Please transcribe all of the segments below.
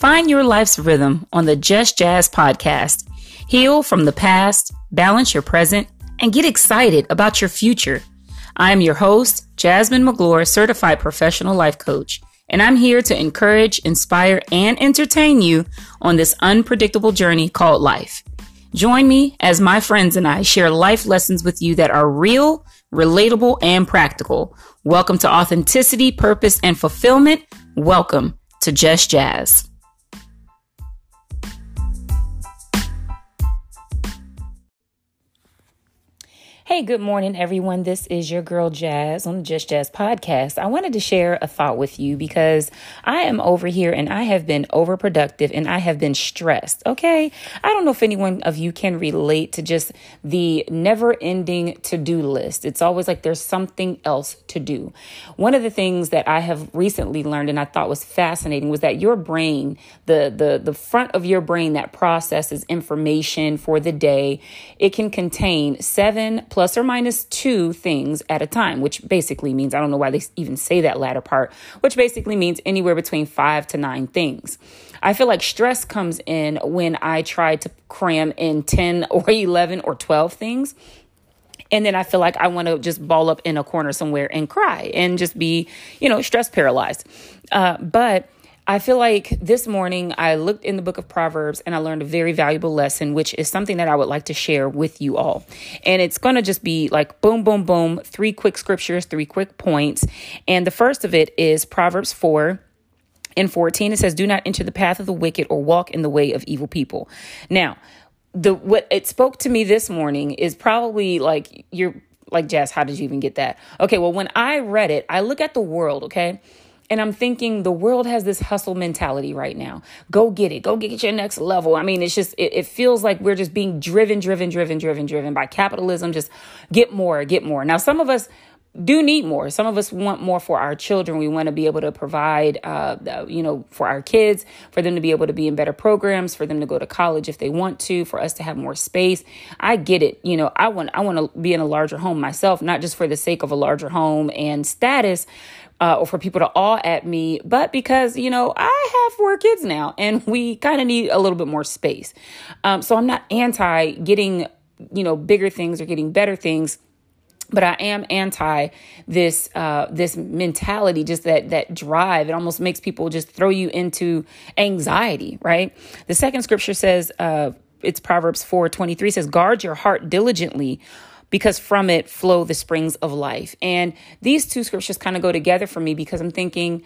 Find your life's rhythm on the Just Jazz podcast. Heal from the past, balance your present, and get excited about your future. I am your host, Jasmine McGlure, certified professional life coach, and I'm here to encourage, inspire, and entertain you on this unpredictable journey called life. Join me as my friends and I share life lessons with you that are real, relatable, and practical. Welcome to authenticity, purpose, and fulfillment. Welcome to Just Jazz. Hey, good morning, everyone. This is your girl Jazz on the Just Jazz podcast. I wanted to share a thought with you because I am over here and I have been overproductive and I have been stressed. Okay. I don't know if anyone of you can relate to just the never ending to do list. It's always like there's something else to do. One of the things that I have recently learned and I thought was fascinating was that your brain, the, the, the front of your brain that processes information for the day, it can contain seven plus plus or minus two things at a time, which basically means I don't know why they even say that latter part, which basically means anywhere between five to nine things. I feel like stress comes in when I try to cram in 10 or 11 or 12 things. And then I feel like I want to just ball up in a corner somewhere and cry and just be, you know, stress paralyzed. Uh, but I feel like this morning I looked in the book of Proverbs and I learned a very valuable lesson, which is something that I would like to share with you all. And it's going to just be like boom, boom, boom, three quick scriptures, three quick points. And the first of it is Proverbs 4 and 14. It says, Do not enter the path of the wicked or walk in the way of evil people. Now, the what it spoke to me this morning is probably like you're like Jazz, how did you even get that? Okay, well, when I read it, I look at the world, okay? And I'm thinking the world has this hustle mentality right now. Go get it. Go get your next level. I mean, it's just, it, it, feels like we're just being driven, driven, driven, driven, driven by capitalism. Just get more, get more. Now, some of us do need more. Some of us want more for our children. We want to be able to provide, uh, you know, for our kids, for them to be able to be in better programs, for them to go to college if they want to, for us to have more space. I get it. You know, I want, I want to be in a larger home myself, not just for the sake of a larger home and status, uh, or for people to awe at me, but because, you know, I have four kids now and we kind of need a little bit more space. Um, so I'm not anti getting, you know, bigger things or getting better things but I am anti this uh, this mentality, just that that drive. It almost makes people just throw you into anxiety, right? The second scripture says, uh, it's Proverbs four twenty three says, "Guard your heart diligently, because from it flow the springs of life. And these two scriptures kind of go together for me because I'm thinking,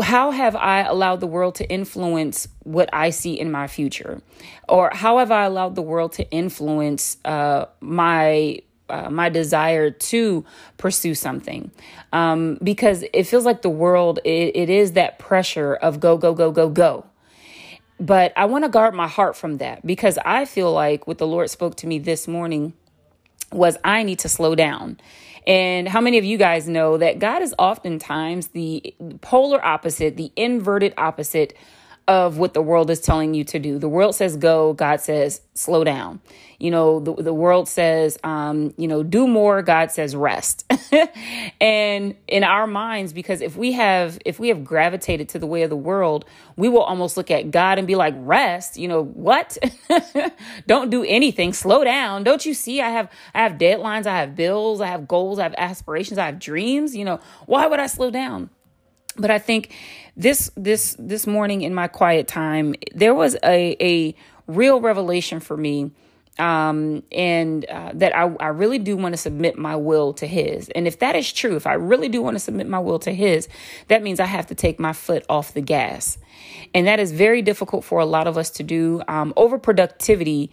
how have I allowed the world to influence what I see in my future? Or how have I allowed the world to influence uh, my uh, my desire to pursue something um, because it feels like the world it, it is that pressure of go go go go go but i want to guard my heart from that because i feel like what the lord spoke to me this morning was I need to slow down. And how many of you guys know that God is oftentimes the polar opposite, the inverted opposite of what the world is telling you to do. The world says go, God says slow down. You know, the, the world says, um, you know, do more, God says rest. and in our minds, because if we have, if we have gravitated to the way of the world, we will almost look at God and be like, rest, you know, what? Don't do anything. Slow down. Don't you see? I have, I have deadlines. I have bills. I have goals. I have aspirations. I have dreams. You know, why would I slow down? But I think this this this morning in my quiet time, there was a a real revelation for me um, and uh, that I, I really do want to submit my will to His. And if that is true, if I really do want to submit my will to His, that means I have to take my foot off the gas. And that is very difficult for a lot of us to do. Um, overproductivity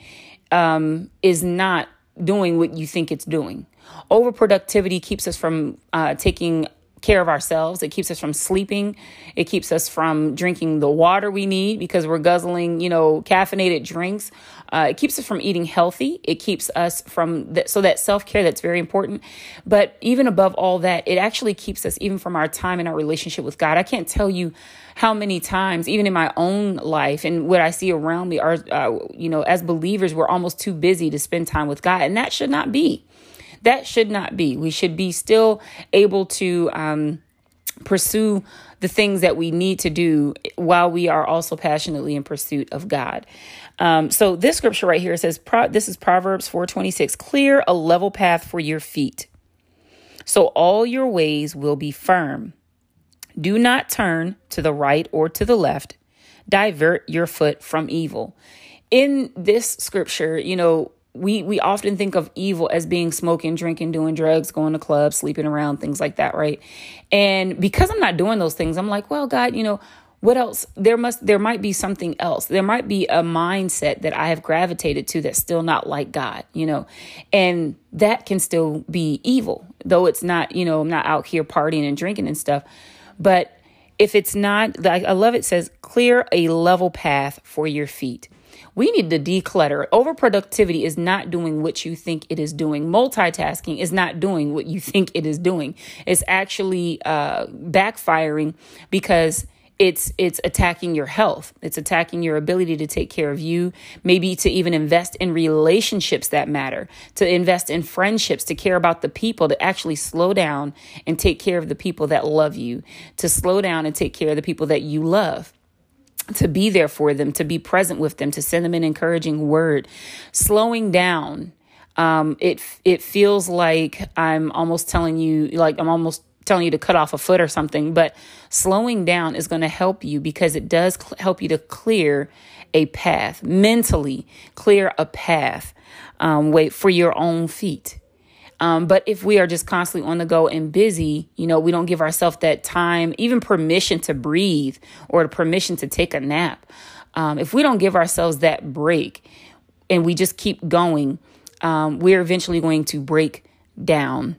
um, is not doing what you think it's doing. Overproductivity keeps us from uh, taking care of ourselves. It keeps us from sleeping. It keeps us from drinking the water we need because we're guzzling, you know, caffeinated drinks. Uh, it keeps us from eating healthy. It keeps us from. So that self care, that's very important. But even above all that, it actually keeps us even from our time in our relationship with God. I can't tell you how many times, even in my own life and what I see around me, are, uh, you know, as believers, we're almost too busy to spend time with God. And that should not be. That should not be. We should be still able to um, pursue the things that we need to do while we are also passionately in pursuit of God. Um, so this scripture right here says, Pro- this is Proverbs 426, clear a level path for your feet. So all your ways will be firm. Do not turn to the right or to the left. Divert your foot from evil. In this scripture, you know, we we often think of evil as being smoking, drinking, doing drugs, going to clubs, sleeping around, things like that, right? And because I'm not doing those things, I'm like, well, God, you know, what else? There must there might be something else. There might be a mindset that i have gravitated to that's still not like god you know? And that can still be evil though it's not you know i'm not out here partying and drinking and stuff. But if it's not like i love it says clear a level path for your feet we need to declutter. Overproductivity is not doing what you think it is doing. Multitasking is not doing what you think it is doing. It's actually uh, backfiring because it's it's attacking your health it's attacking your ability to take care of you maybe to even invest in relationships that matter to invest in friendships to care about the people to actually slow down and take care of the people that love you to slow down and take care of the people that you love to be there for them, to be present with them, to send them an encouraging word. Slowing down, um, it it feels like I'm almost telling you, like I'm almost telling you to cut off a foot or something. But slowing down is going to help you because it does cl- help you to clear a path mentally, clear a path. Um, wait for your own feet. Um, but if we are just constantly on the go and busy, you know, we don't give ourselves that time, even permission to breathe or permission to take a nap. Um, if we don't give ourselves that break and we just keep going, um, we're eventually going to break down.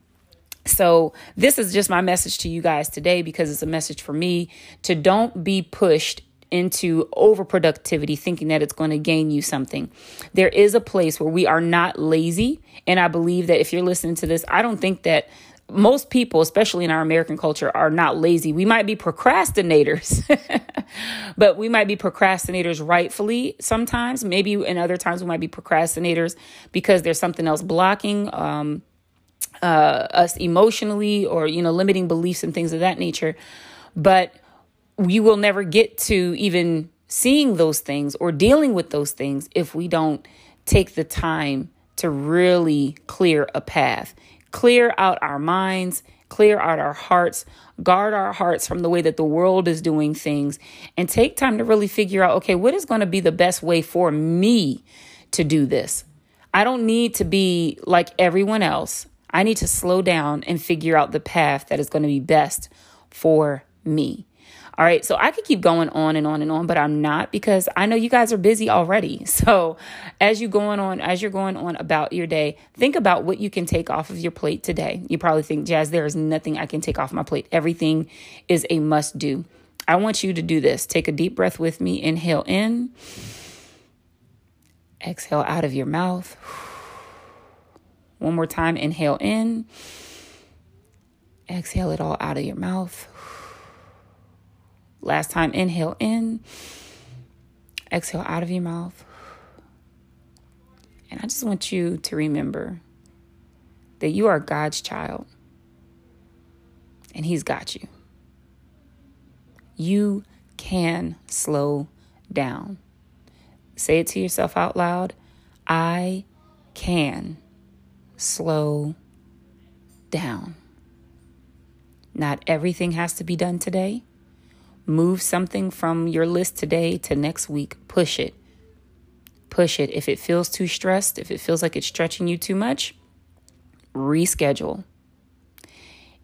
So, this is just my message to you guys today because it's a message for me to don't be pushed into overproductivity thinking that it's going to gain you something. There is a place where we are not lazy. And I believe that if you're listening to this, I don't think that most people, especially in our American culture, are not lazy. We might be procrastinators, but we might be procrastinators rightfully sometimes. Maybe in other times, we might be procrastinators because there's something else blocking um, uh, us emotionally or, you know, limiting beliefs and things of that nature. But we will never get to even seeing those things or dealing with those things if we don't take the time to really clear a path, clear out our minds, clear out our hearts, guard our hearts from the way that the world is doing things, and take time to really figure out okay, what is going to be the best way for me to do this? I don't need to be like everyone else. I need to slow down and figure out the path that is going to be best for me. All right. So I could keep going on and on and on, but I'm not because I know you guys are busy already. So as you're going on, as you're going on about your day, think about what you can take off of your plate today. You probably think, Jazz, there is nothing I can take off my plate. Everything is a must do. I want you to do this. Take a deep breath with me. Inhale in. Exhale out of your mouth. One more time. Inhale in. Exhale it all out of your mouth. Last time, inhale in, exhale out of your mouth. And I just want you to remember that you are God's child and He's got you. You can slow down. Say it to yourself out loud I can slow down. Not everything has to be done today. Move something from your list today to next week. Push it. Push it. If it feels too stressed, if it feels like it's stretching you too much, reschedule.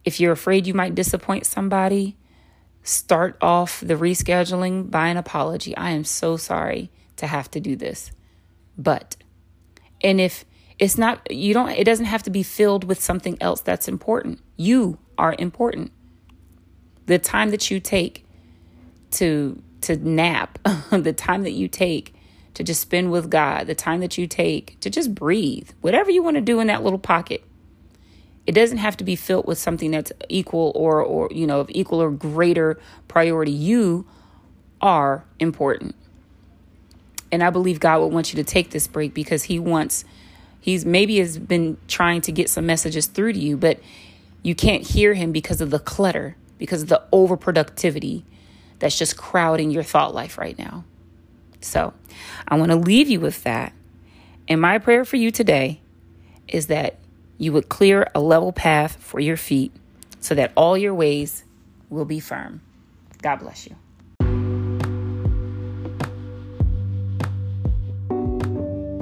If you're afraid you might disappoint somebody, start off the rescheduling by an apology. I am so sorry to have to do this. But, and if it's not, you don't, it doesn't have to be filled with something else that's important. You are important. The time that you take to to nap, the time that you take to just spend with God, the time that you take to just breathe, whatever you want to do in that little pocket. It doesn't have to be filled with something that's equal or or you know of equal or greater priority. You are important. And I believe God would want you to take this break because he wants he's maybe has been trying to get some messages through to you, but you can't hear him because of the clutter because of the overproductivity that's just crowding your thought life right now. So I want to leave you with that. And my prayer for you today is that you would clear a level path for your feet so that all your ways will be firm. God bless you.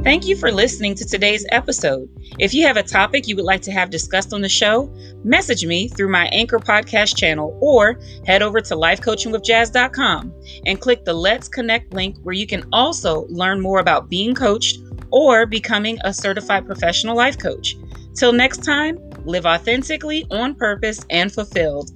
Thank you for listening to today's episode. If you have a topic you would like to have discussed on the show, message me through my Anchor podcast channel or head over to lifecoachingwithjazz.com and click the Let's Connect link where you can also learn more about being coached or becoming a certified professional life coach. Till next time, live authentically, on purpose, and fulfilled.